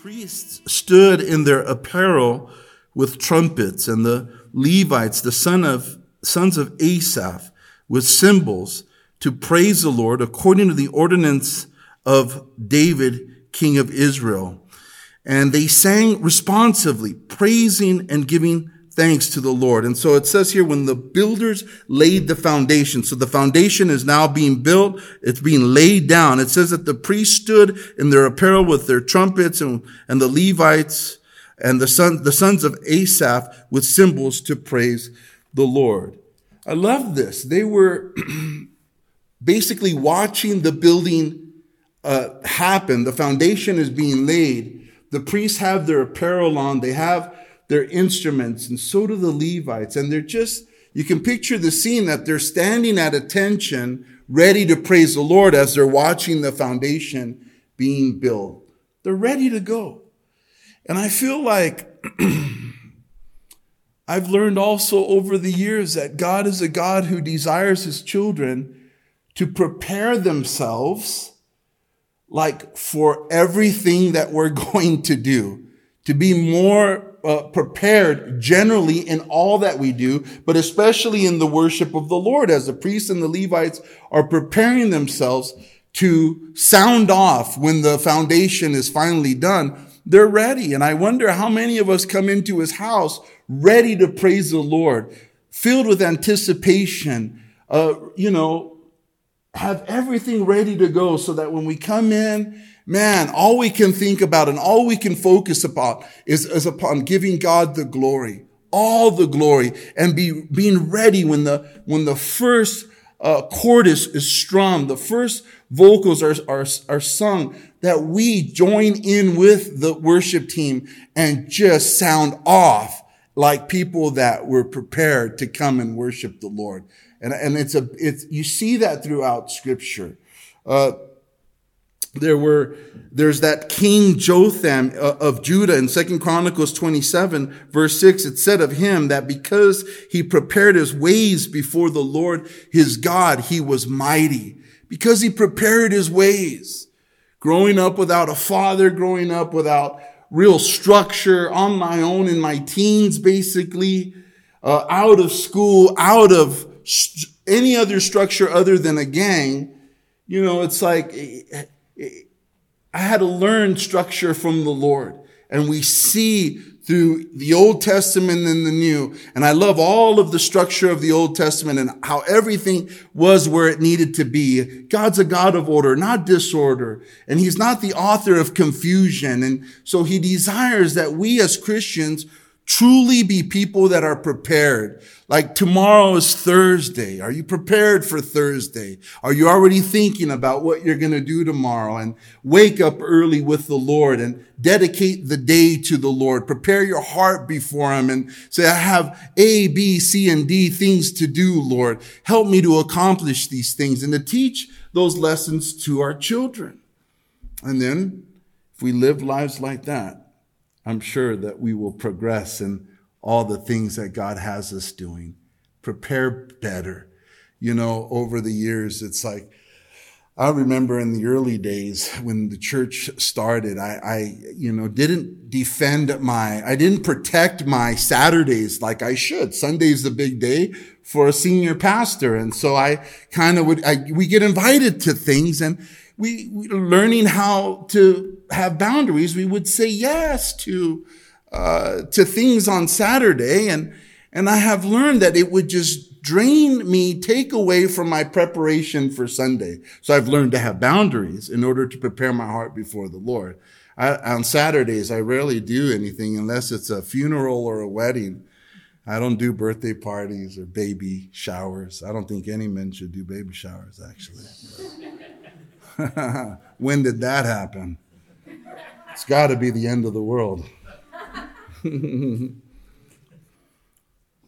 Priests stood in their apparel with trumpets, and the Levites, the son of, sons of Asaph, with cymbals to praise the Lord according to the ordinance of David, king of Israel. And they sang responsively, praising and giving thanks to the Lord. And so it says here, when the builders laid the foundation, so the foundation is now being built, it's being laid down. It says that the priests stood in their apparel with their trumpets and, and the Levites and the son, the sons of Asaph with cymbals to praise the Lord. I love this. They were basically watching the building uh, happen. The foundation is being laid. The priests have their apparel on. They have their instruments, and so do the Levites. And they're just, you can picture the scene that they're standing at attention, ready to praise the Lord as they're watching the foundation being built. They're ready to go. And I feel like I've learned also over the years that God is a God who desires his children to prepare themselves like for everything that we're going to do, to be more uh, prepared generally in all that we do, but especially in the worship of the Lord as the priests and the Levites are preparing themselves to sound off when the foundation is finally done. They're ready. And I wonder how many of us come into his house ready to praise the Lord, filled with anticipation, uh, you know, have everything ready to go so that when we come in man, all we can think about and all we can focus upon is, is upon giving God the glory, all the glory, and be being ready when the when the first uh, chord is, is strummed, the first vocals are, are, are sung, that we join in with the worship team and just sound off like people that were prepared to come and worship the Lord. And, and it's a, it's, you see that throughout scripture. Uh, there were there's that king jotham uh, of judah in second chronicles 27 verse 6 it said of him that because he prepared his ways before the lord his god he was mighty because he prepared his ways growing up without a father growing up without real structure on my own in my teens basically uh, out of school out of any other structure other than a gang you know it's like eh, eh, eh, I had to learn structure from the Lord. And we see through the Old Testament and the New. And I love all of the structure of the Old Testament and how everything was where it needed to be. God's a God of order, not disorder. And he's not the author of confusion. And so he desires that we as Christians truly be people that are prepared. Like tomorrow is Thursday. Are you prepared for Thursday? Are you already thinking about what you're going to do tomorrow and wake up early with the Lord and dedicate the day to the Lord? Prepare your heart before him and say, I have A, B, C, and D things to do, Lord. Help me to accomplish these things and to teach those lessons to our children. And then if we live lives like that, I'm sure that we will progress in all the things that God has us doing. Prepare better. You know, over the years, it's like, I remember in the early days when the church started, I, I, you know, didn't defend my, I didn't protect my Saturdays like I should. Sunday's the big day for a senior pastor. And so I kind of would, I, we get invited to things and we, we learning how to have boundaries, we would say yes to uh, to things on Saturday, and and I have learned that it would just drain me, take away from my preparation for Sunday. So I've learned to have boundaries in order to prepare my heart before the Lord. I, on Saturdays, I rarely do anything unless it's a funeral or a wedding. I don't do birthday parties or baby showers. I don't think any men should do baby showers, actually. when did that happen? It's got to be the end of the world.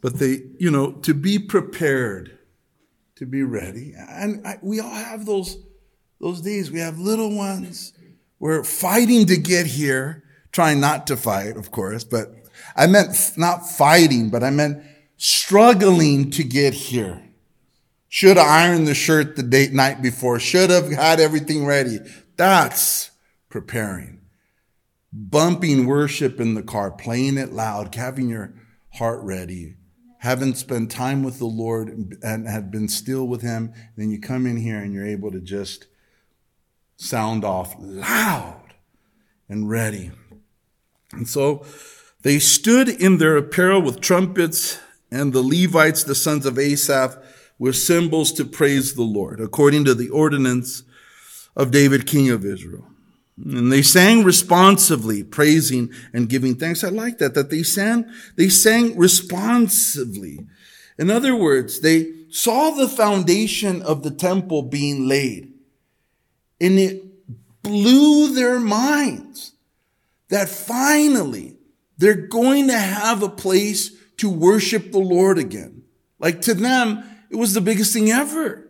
but they, you know, to be prepared, to be ready. And I, we all have those, those days. We have little ones. We're fighting to get here, trying not to fight, of course, but I meant not fighting, but I meant struggling to get here. Should have ironed the shirt the date night before. Should have had everything ready. That's preparing. Bumping worship in the car, playing it loud, having your heart ready, having spent time with the Lord and have been still with Him. Then you come in here and you're able to just sound off loud and ready. And so they stood in their apparel with trumpets and the Levites, the sons of Asaph, were cymbals to praise the Lord, according to the ordinance of David, king of Israel. And they sang responsively, praising and giving thanks. I like that, that they sang, they sang responsively. In other words, they saw the foundation of the temple being laid and it blew their minds that finally they're going to have a place to worship the Lord again. Like to them, it was the biggest thing ever.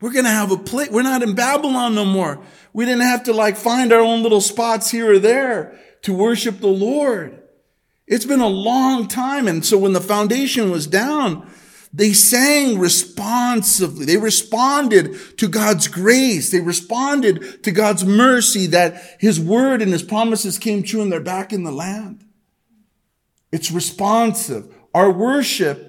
We're going to have a place. We're not in Babylon no more. We didn't have to like find our own little spots here or there to worship the Lord. It's been a long time. And so when the foundation was down, they sang responsively. They responded to God's grace. They responded to God's mercy that his word and his promises came true and they're back in the land. It's responsive. Our worship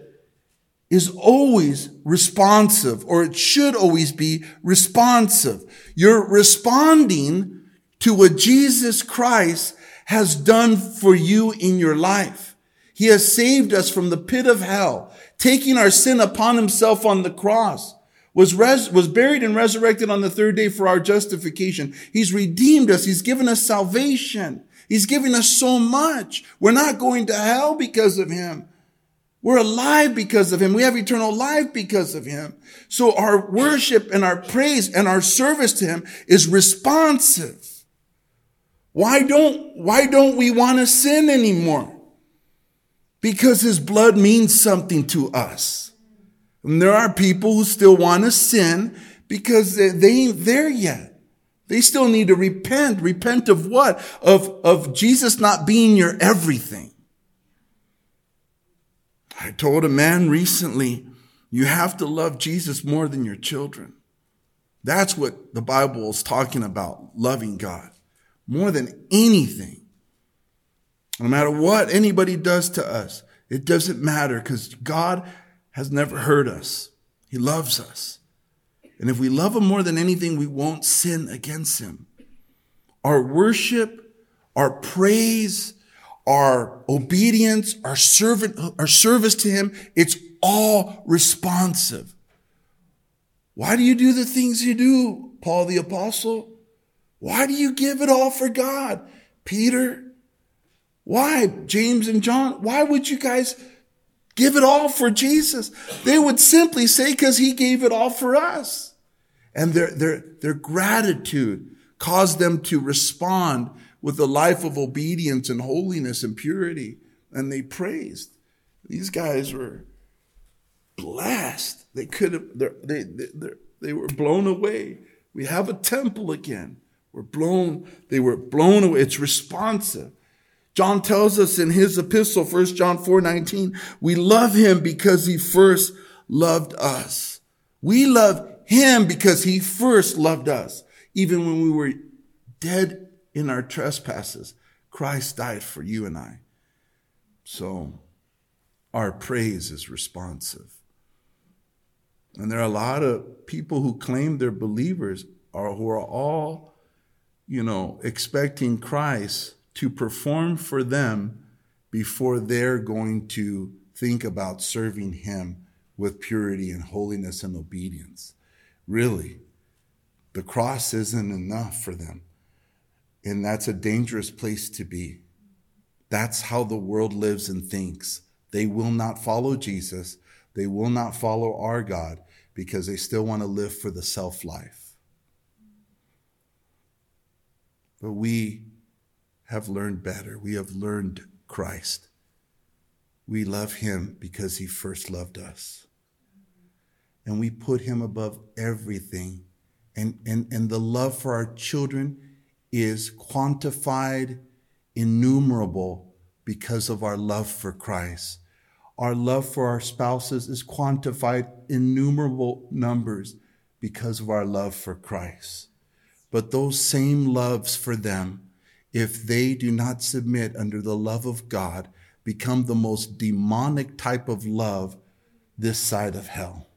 is always responsive, or it should always be responsive. You're responding to what Jesus Christ has done for you in your life. He has saved us from the pit of hell, taking our sin upon himself on the cross, was, res- was buried and resurrected on the third day for our justification. He's redeemed us. He's given us salvation. He's given us so much. We're not going to hell because of him. We're alive because of him. We have eternal life because of him. So our worship and our praise and our service to him is responsive. Why don't, why don't we want to sin anymore? Because his blood means something to us. And there are people who still want to sin because they, ain't there yet. They still need to repent. Repent of what? Of, of Jesus not being your everything. I told a man recently, you have to love Jesus more than your children. That's what the Bible is talking about, loving God more than anything. No matter what anybody does to us, it doesn't matter because God has never hurt us. He loves us. And if we love Him more than anything, we won't sin against Him. Our worship, our praise, our obedience, our servant, our service to him, it's all responsive. Why do you do the things you do, Paul the apostle? Why do you give it all for God? Peter? Why? James and John? Why would you guys give it all for Jesus? They would simply say, because he gave it all for us. And their, their, their gratitude caused them to respond with a life of obedience and holiness and purity. And they praised. These guys were blessed. They could have, they, they, they were blown away. We have a temple again. We're blown, they were blown away. It's responsive. John tells us in his epistle, 1 John 4 19, we love him because he first loved us. We love him because he first loved us, even when we were dead in our trespasses, Christ died for you and I. So our praise is responsive. And there are a lot of people who claim they're believers or who are all, you know, expecting Christ to perform for them before they're going to think about serving Him with purity and holiness and obedience. Really, the cross isn't enough for them. And that's a dangerous place to be. That's how the world lives and thinks. They will not follow Jesus. They will not follow our God because they still want to live for the self life. But we have learned better. We have learned Christ. We love him because he first loved us. And we put him above everything. And, and, and the love for our children is quantified, innumerable because of our love for Christ. Our love for our spouses is quantified innumerable numbers because of our love for Christ. But those same loves for them, if they do not submit under the love of God, become the most demonic type of love this side of hell.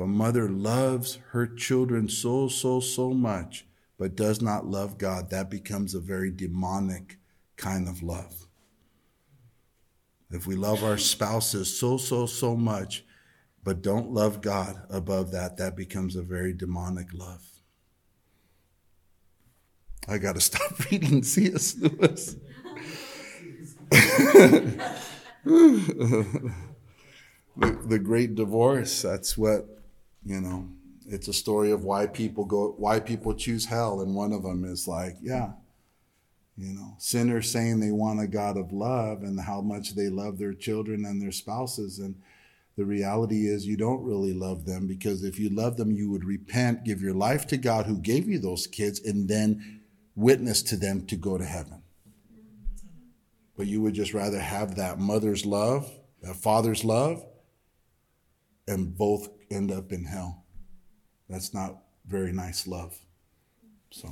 A mother loves her children so, so, so much, but does not love God, that becomes a very demonic kind of love. If we love our spouses so, so, so much, but don't love God above that, that becomes a very demonic love. I got to stop reading C.S. Lewis. the, the great divorce, that's what, you know, it's a story of why people go, why people choose hell. And one of them is like, yeah, you know, sinners saying they want a God of love and how much they love their children and their spouses. And the reality is, you don't really love them because if you love them, you would repent, give your life to God who gave you those kids, and then witness to them to go to heaven. But you would just rather have that mother's love, that father's love, and both end up in hell. That's not very nice love. So.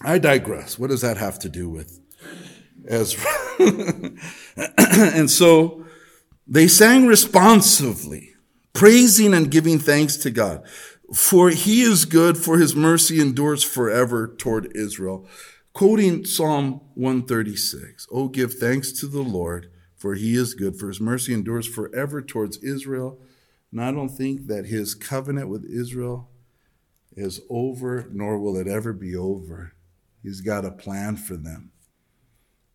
I digress. What does that have to do with Ezra? and so they sang responsively, praising and giving thanks to God. For he is good, for his mercy endures forever toward Israel. Quoting Psalm 136, Oh, give thanks to the Lord, for he is good, for his mercy endures forever towards Israel. And I don't think that his covenant with Israel is over, nor will it ever be over. He's got a plan for them.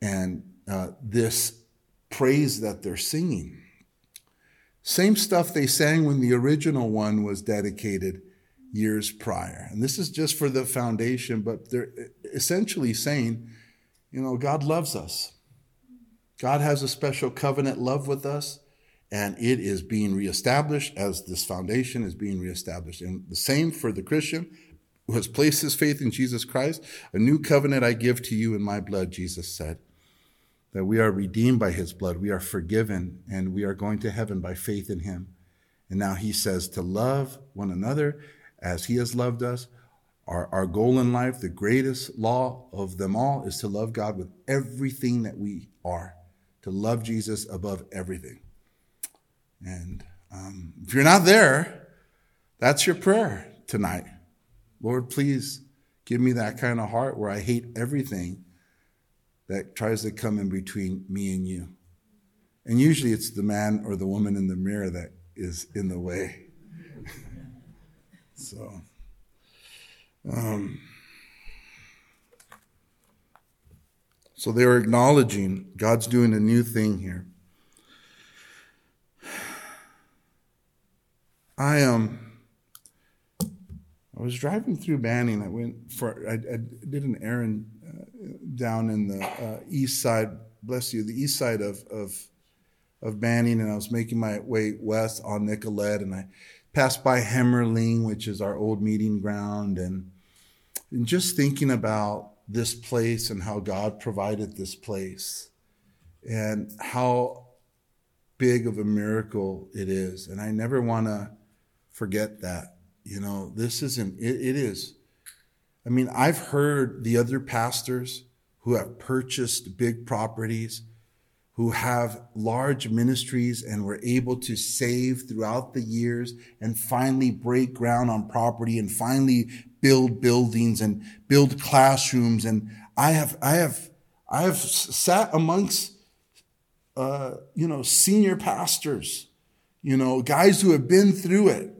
And uh, this praise that they're singing, same stuff they sang when the original one was dedicated years prior. And this is just for the foundation, but they're essentially saying, you know, God loves us. God has a special covenant love with us, and it is being reestablished as this foundation is being reestablished. And the same for the Christian who has placed his faith in Jesus Christ, a new covenant I give to you in my blood, Jesus said. That we are redeemed by his blood, we are forgiven, and we are going to heaven by faith in him. And now he says to love one another as he has loved us. Our, our goal in life, the greatest law of them all, is to love God with everything that we are, to love Jesus above everything. And um, if you're not there, that's your prayer tonight. Lord, please give me that kind of heart where I hate everything that tries to come in between me and you. And usually it's the man or the woman in the mirror that is in the way. so, um, so they're acknowledging God's doing a new thing here. I. Um, I was driving through Banning. I went for I, I did an errand uh, down in the uh, east side. Bless you, the east side of of of Banning, and I was making my way west on Nicolet, and I passed by Hemmerling, which is our old meeting ground, and and just thinking about this place and how God provided this place, and how big of a miracle it is, and I never want to forget that you know, this isn't, it, it is. I mean, I've heard the other pastors who have purchased big properties, who have large ministries and were able to save throughout the years and finally break ground on property and finally build buildings and build classrooms. And I have, I have, I have sat amongst, uh, you know, senior pastors, you know, guys who have been through it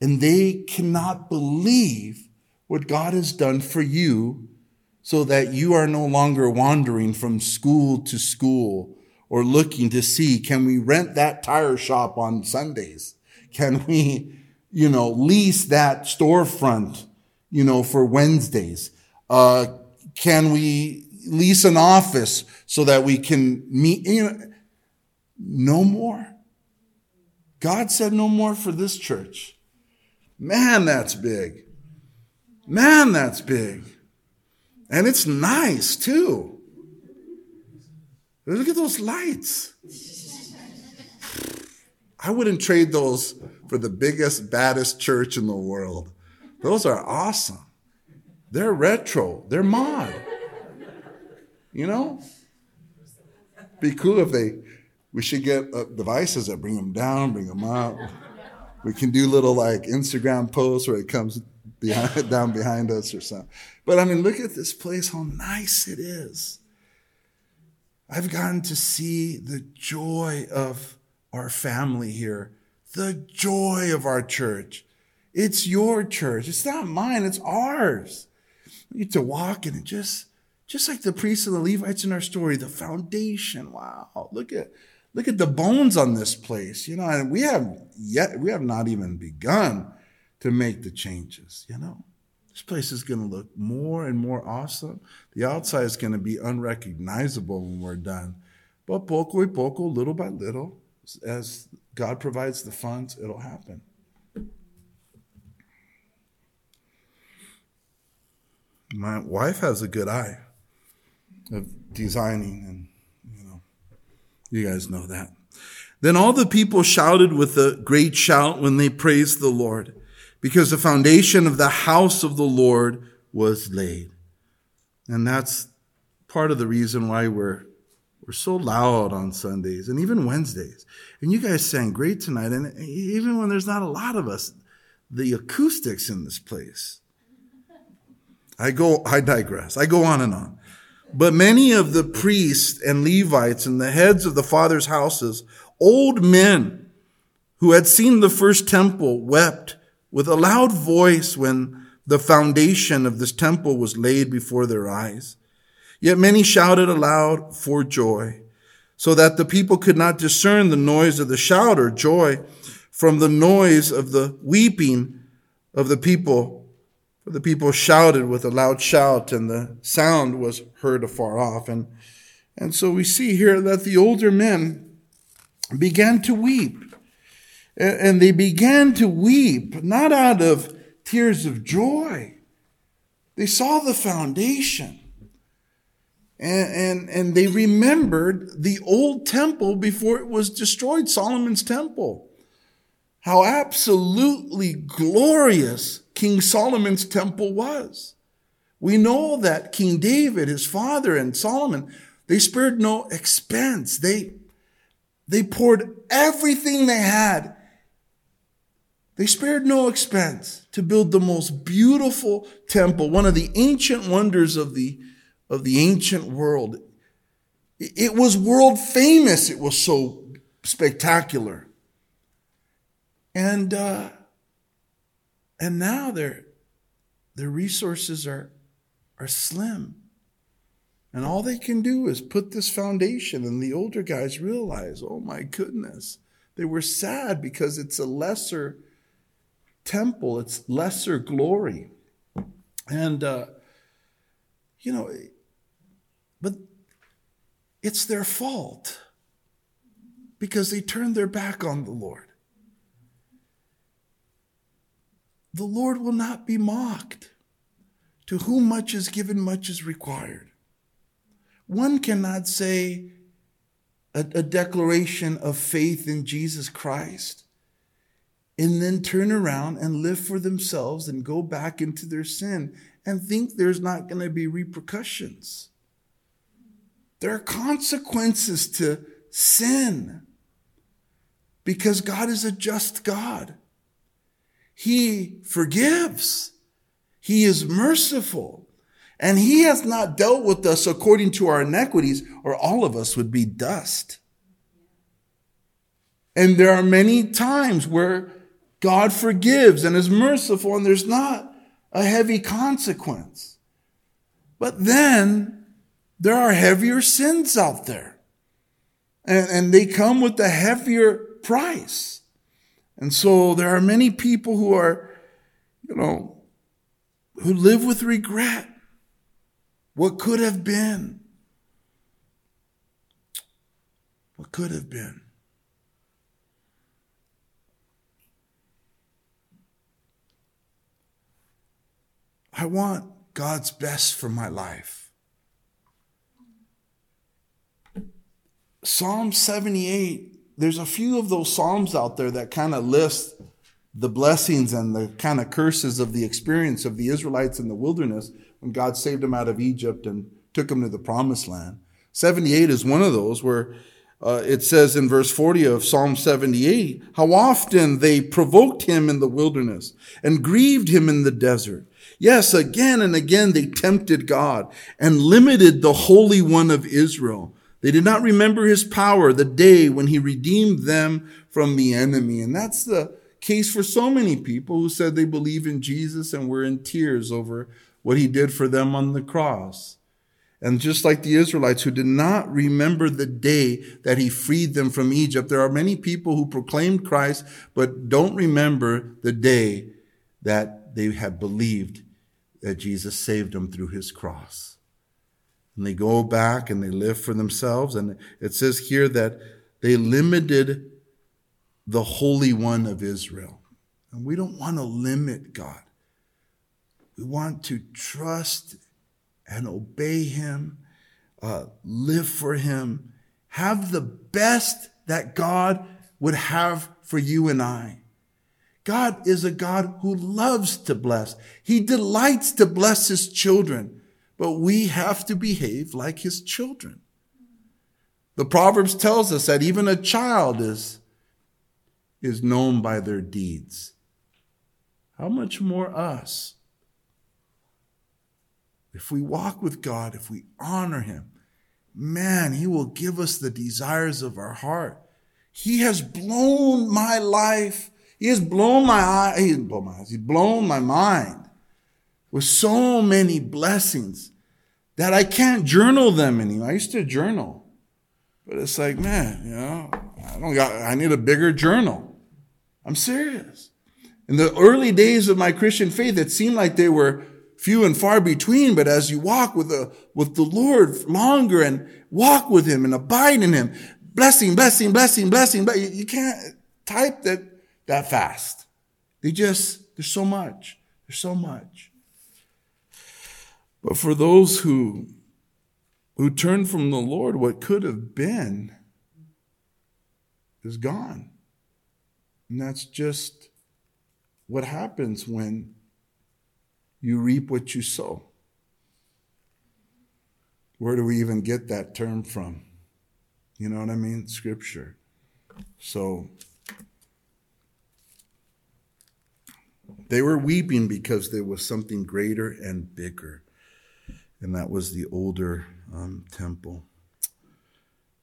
and they cannot believe what God has done for you so that you are no longer wandering from school to school or looking to see, can we rent that tire shop on Sundays? Can we, you know, lease that storefront you know, for Wednesdays? Uh, can we lease an office so that we can meet? You know, no more. God said no more for this church. Man, that's big. Man, that's big. And it's nice too. Look at those lights. I wouldn't trade those for the biggest, baddest church in the world. Those are awesome. They're retro. They're mod. You know? Be cool if they, we should get uh, devices that bring them down, bring them up. We can do little like Instagram posts where it comes behind, down behind us or something. But I mean, look at this place, how nice it is. I've gotten to see the joy of our family here, the joy of our church. It's your church. It's not mine. It's ours. We get to walk in it just, just like the priests and the Levites in our story, the foundation. Wow. Look at, look at the bones on this place. You know, and we have yet, we have not even begun to make the changes, you know. This place is going to look more and more awesome. The outside is going to be unrecognizable when we're done. But poco y poco, little by little, as God provides the funds, it'll happen. My wife has a good eye of designing, and you guys know that. Then all the people shouted with a great shout when they praised the Lord because the foundation of the house of the Lord was laid. And that's part of the reason why we're we're so loud on Sundays and even Wednesdays. And you guys sang great tonight. And even when there's not a lot of us, the acoustics in this place. I go, I digress. I go on and on. But many of the priests and Levites and the heads of the fathers' houses, old men who had seen the first temple, wept with a loud voice when the foundation of this temple was laid before their eyes. Yet many shouted aloud for joy, so that the people could not discern the noise of the shout or joy from the noise of the weeping of the people. For the people shouted with a loud shout, and the sound was heard afar off. And, and so we see here that the older men began to weep. And they began to weep, not out of tears of joy. They saw the foundation. And, and, and they remembered the old temple before it was destroyed, Solomon's temple. How absolutely glorious King Solomon's temple was. We know that King David, his father, and Solomon, they spared no expense. They, they poured everything they had they spared no expense to build the most beautiful temple, one of the ancient wonders of the, of the ancient world. It was world famous. It was so spectacular. And, uh, and now their, their resources are, are slim. And all they can do is put this foundation. And the older guys realize, oh my goodness, they were sad because it's a lesser temple, it's lesser glory. And, uh, you know, but it's their fault because they turned their back on the Lord. The Lord will not be mocked. To whom much is given, much is required. One cannot say a, a declaration of faith in Jesus Christ and then turn around and live for themselves and go back into their sin and think there's not going to be repercussions. There are consequences to sin because God is a just God. He forgives. He is merciful. And he has not dealt with us according to our iniquities, or all of us would be dust. And there are many times where God forgives and is merciful, and there's not a heavy consequence. But then there are heavier sins out there, and, and they come with a heavier price. And so there are many people who are, you know, who live with regret. What could have been? What could have been? I want God's best for my life. Psalm 78, there's a few of those Psalms out there that kind of list the blessings and the kind of curses of the experience of the Israelites in the wilderness when God saved them out of Egypt and took them to the promised land. 78 is one of those where uh, it says in verse 40 of Psalm 78 how often they provoked him in the wilderness and grieved him in the desert. Yes, again and again they tempted God and limited the Holy One of Israel. They did not remember his power the day when he redeemed them from the enemy. And that's the case for so many people who said they believe in Jesus and were in tears over what he did for them on the cross. And just like the Israelites who did not remember the day that he freed them from Egypt, there are many people who proclaimed Christ, but don't remember the day that they have believed that Jesus saved them through his cross. And they go back and they live for themselves. And it says here that they limited the Holy One of Israel. And we don't want to limit God. We want to trust and obey Him, uh, live for Him, have the best that God would have for you and I. God is a God who loves to bless. He delights to bless his children, but we have to behave like his children. The Proverbs tells us that even a child is, is known by their deeds. How much more us? If we walk with God, if we honor him, man, he will give us the desires of our heart. He has blown my life he has blown my eye, he's blown my eyes, he's blown my mind with so many blessings that I can't journal them anymore. I used to journal, but it's like, man, you know, I don't got, I need a bigger journal. I'm serious. In the early days of my Christian faith, it seemed like they were few and far between, but as you walk with the, with the Lord longer and walk with Him and abide in Him, blessing, blessing, blessing, blessing, but you can't type that that fast. They just, there's so much. There's so much. But for those who, who turn from the Lord, what could have been is gone. And that's just what happens when you reap what you sow. Where do we even get that term from? You know what I mean? Scripture. So They were weeping because there was something greater and bigger, and that was the older um, temple.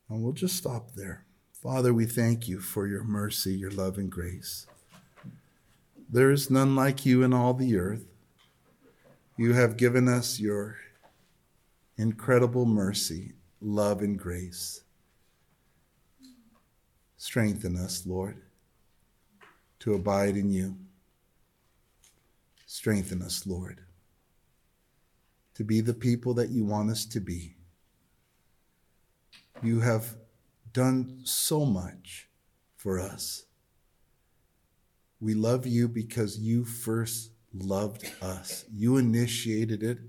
And we'll just stop there. Father, we thank you for your mercy, your love, and grace. There is none like you in all the earth. You have given us your incredible mercy, love, and grace. Strengthen us, Lord, to abide in you. Strengthen us, Lord, to be the people that you want us to be. You have done so much for us. We love you because you first loved us. You initiated it.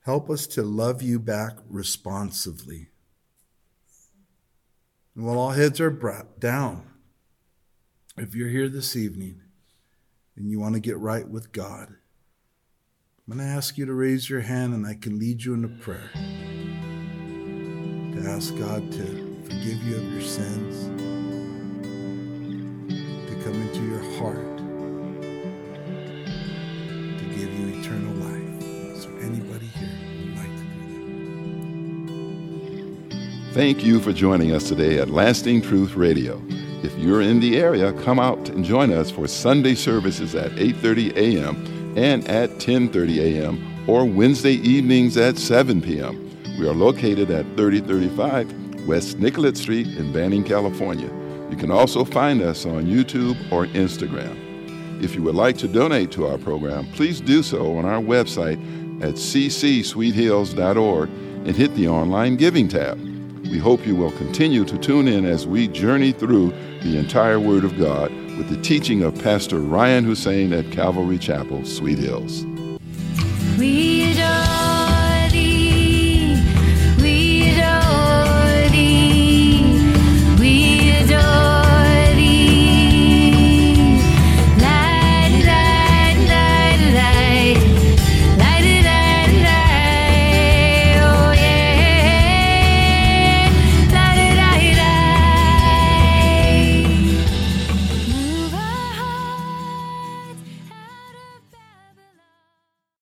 Help us to love you back responsively. And while all heads are brought down, if you're here this evening and you want to get right with God, I'm going to ask you to raise your hand and I can lead you in a prayer to ask God to forgive you of your sins, to come into your heart, to give you eternal life. Is there anybody here who would like to do that? Thank you for joining us today at Lasting Truth Radio. If you're in the area, come out and join us for Sunday services at 8:30 a.m. and at 10:30 a.m. or Wednesday evenings at 7 p.m. We are located at 3035 West Nicolet Street in Banning, California. You can also find us on YouTube or Instagram. If you would like to donate to our program, please do so on our website at ccsweethills.org and hit the online giving tab. We hope you will continue to tune in as we journey through the entire Word of God with the teaching of Pastor Ryan Hussein at Calvary Chapel, Sweet Hills. Adore